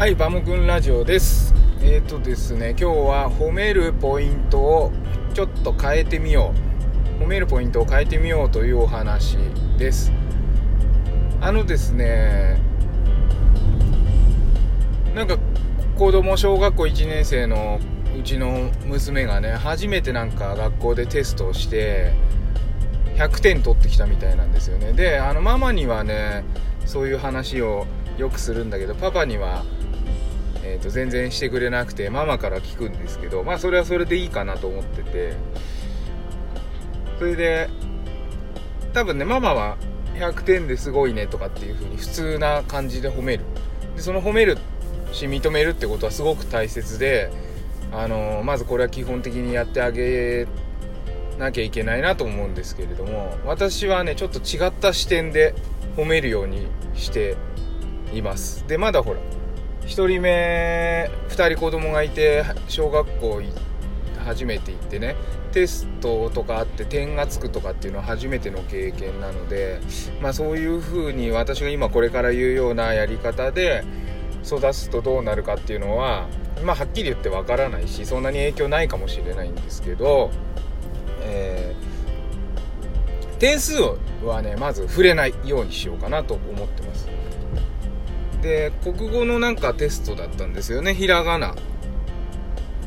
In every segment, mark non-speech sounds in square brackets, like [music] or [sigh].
はい、バモくんラジオです。えーとですね、今日は褒めるポイントをちょっと変えてみよう。褒めるポイントを変えてみようというお話です。あのですね、なんか子供小学校1年生のうちの娘がね、初めてなんか学校でテストをして、100点取ってきたみたいなんですよね。で、あのママにはね、そういう話をよくするんだけど、パパには、えー、と全然してくれなくてママから聞くんですけどまあそれはそれでいいかなと思ってて。それで多分ねママは100点ですごいねとかっていう風に普通な感じで褒める。でその褒めるし認めるってことはすごく大切であのまずこれは基本的にやってあげなきゃいけないなと思うんですけれども私はねちょっと違った視点で褒めるようにしています。でまだほら1人目2人子供がいて小学校初めて行ってねテストとかあって点がつくとかっていうのは初めての経験なので、まあ、そういうふうに私が今これから言うようなやり方で育つとどうなるかっていうのは、まあ、はっきり言ってわからないしそんなに影響ないかもしれないんですけど、えー、点数はねまず触れないようにしようかなと思ってます。で国語のなんかテストだったんですよね。ひらがな。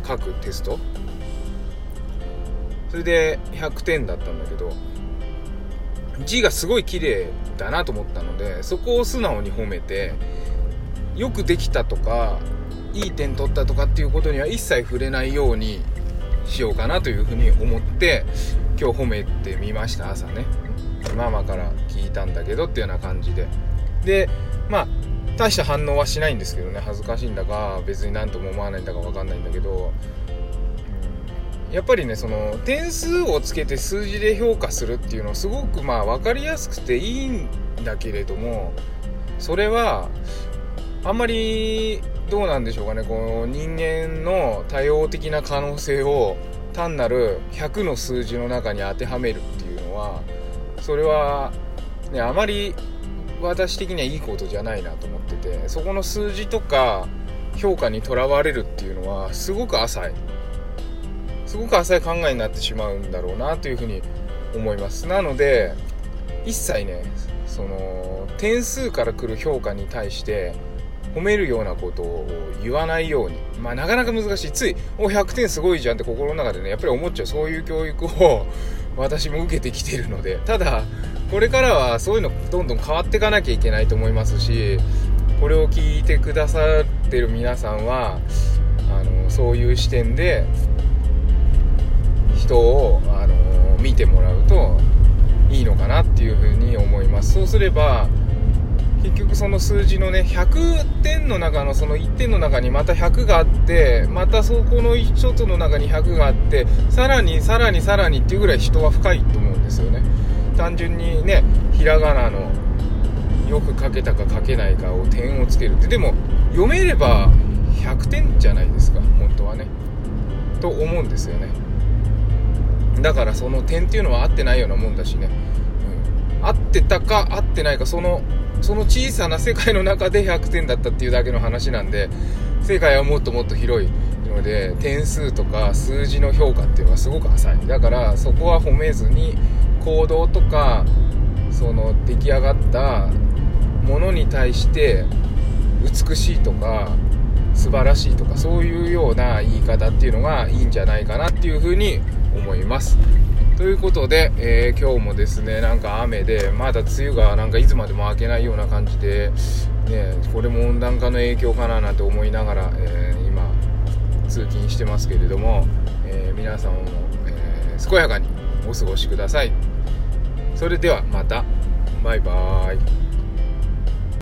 書くテスト。それで100点だったんだけど字がすごい綺麗だなと思ったのでそこを素直に褒めてよくできたとかいい点取ったとかっていうことには一切触れないようにしようかなというふうに思って今日褒めてみました朝ね。ママから聞いたんだけどっていうような感じで。でまあ大した反応はしないんですけどね恥ずかしいんだか別に何とも思わないんだか分かんないんだけど、やっぱりねその点数をつけて数字で評価するっていうのはすごくまあ分かりやすくていいんだけれどもそれはあんまりどうなんでしょうかねこの人間の多様的な可能性を単なる100の数字の中に当てはめるっていうのはそれは、ね、あまり私的にはいいことじゃないなとっててそこの数字とか評価にとらわれるっていうのはすごく浅い。すごく浅い考えになってしまうんだろうなというふうに思います。なので一切ねその点数から来る評価に対して褒めるようなことを言わないように。まあなかなか難しい。ついお100点すごいじゃんって心の中でねやっぱり思っちゃう。そういう教育を [laughs] 私も受けてきてるので。ただこれからはそういうのどんどん変わっていかなきゃいけないと思いますしこれを聞いてくださってる皆さんはあのそういう視点で人をあの見てもらうといいのかなっていうふうに思います。そうすれば結局その数字のね100点の中のその1点の中にまた100があってまたそこの1つの中に100があってさらにさらにさらにっていうぐらい人は深いと思うんですよね。単純にねひらがなのよく書けたか書けないかを点をつけるって。でも読めれば100点じゃないですか本当はね。と思うんですよね。だからその点っていうのは合ってないようなもんだしね、うん、合ってたか合ってないかそのその小さな世界の中で100点だったっていうだけの話なんで世界はもっともっと広いので点数とか数字の評価っていうのはすごく浅い。だからそこは褒めずに行動とかその出来上がったものに対して美しいとか素晴らしいとかそういうような言い方っていうのがいいんじゃないかなっていうふうに思います。ということで、えー、今日もですねなんか雨でまだ梅雨がなんかいつまでも明けないような感じで、ね、これも温暖化の影響かななんて思いながら、えー、今通勤してますけれども、えー、皆さんも、え健やかにお過ごしください。それではまた。バイバーイ。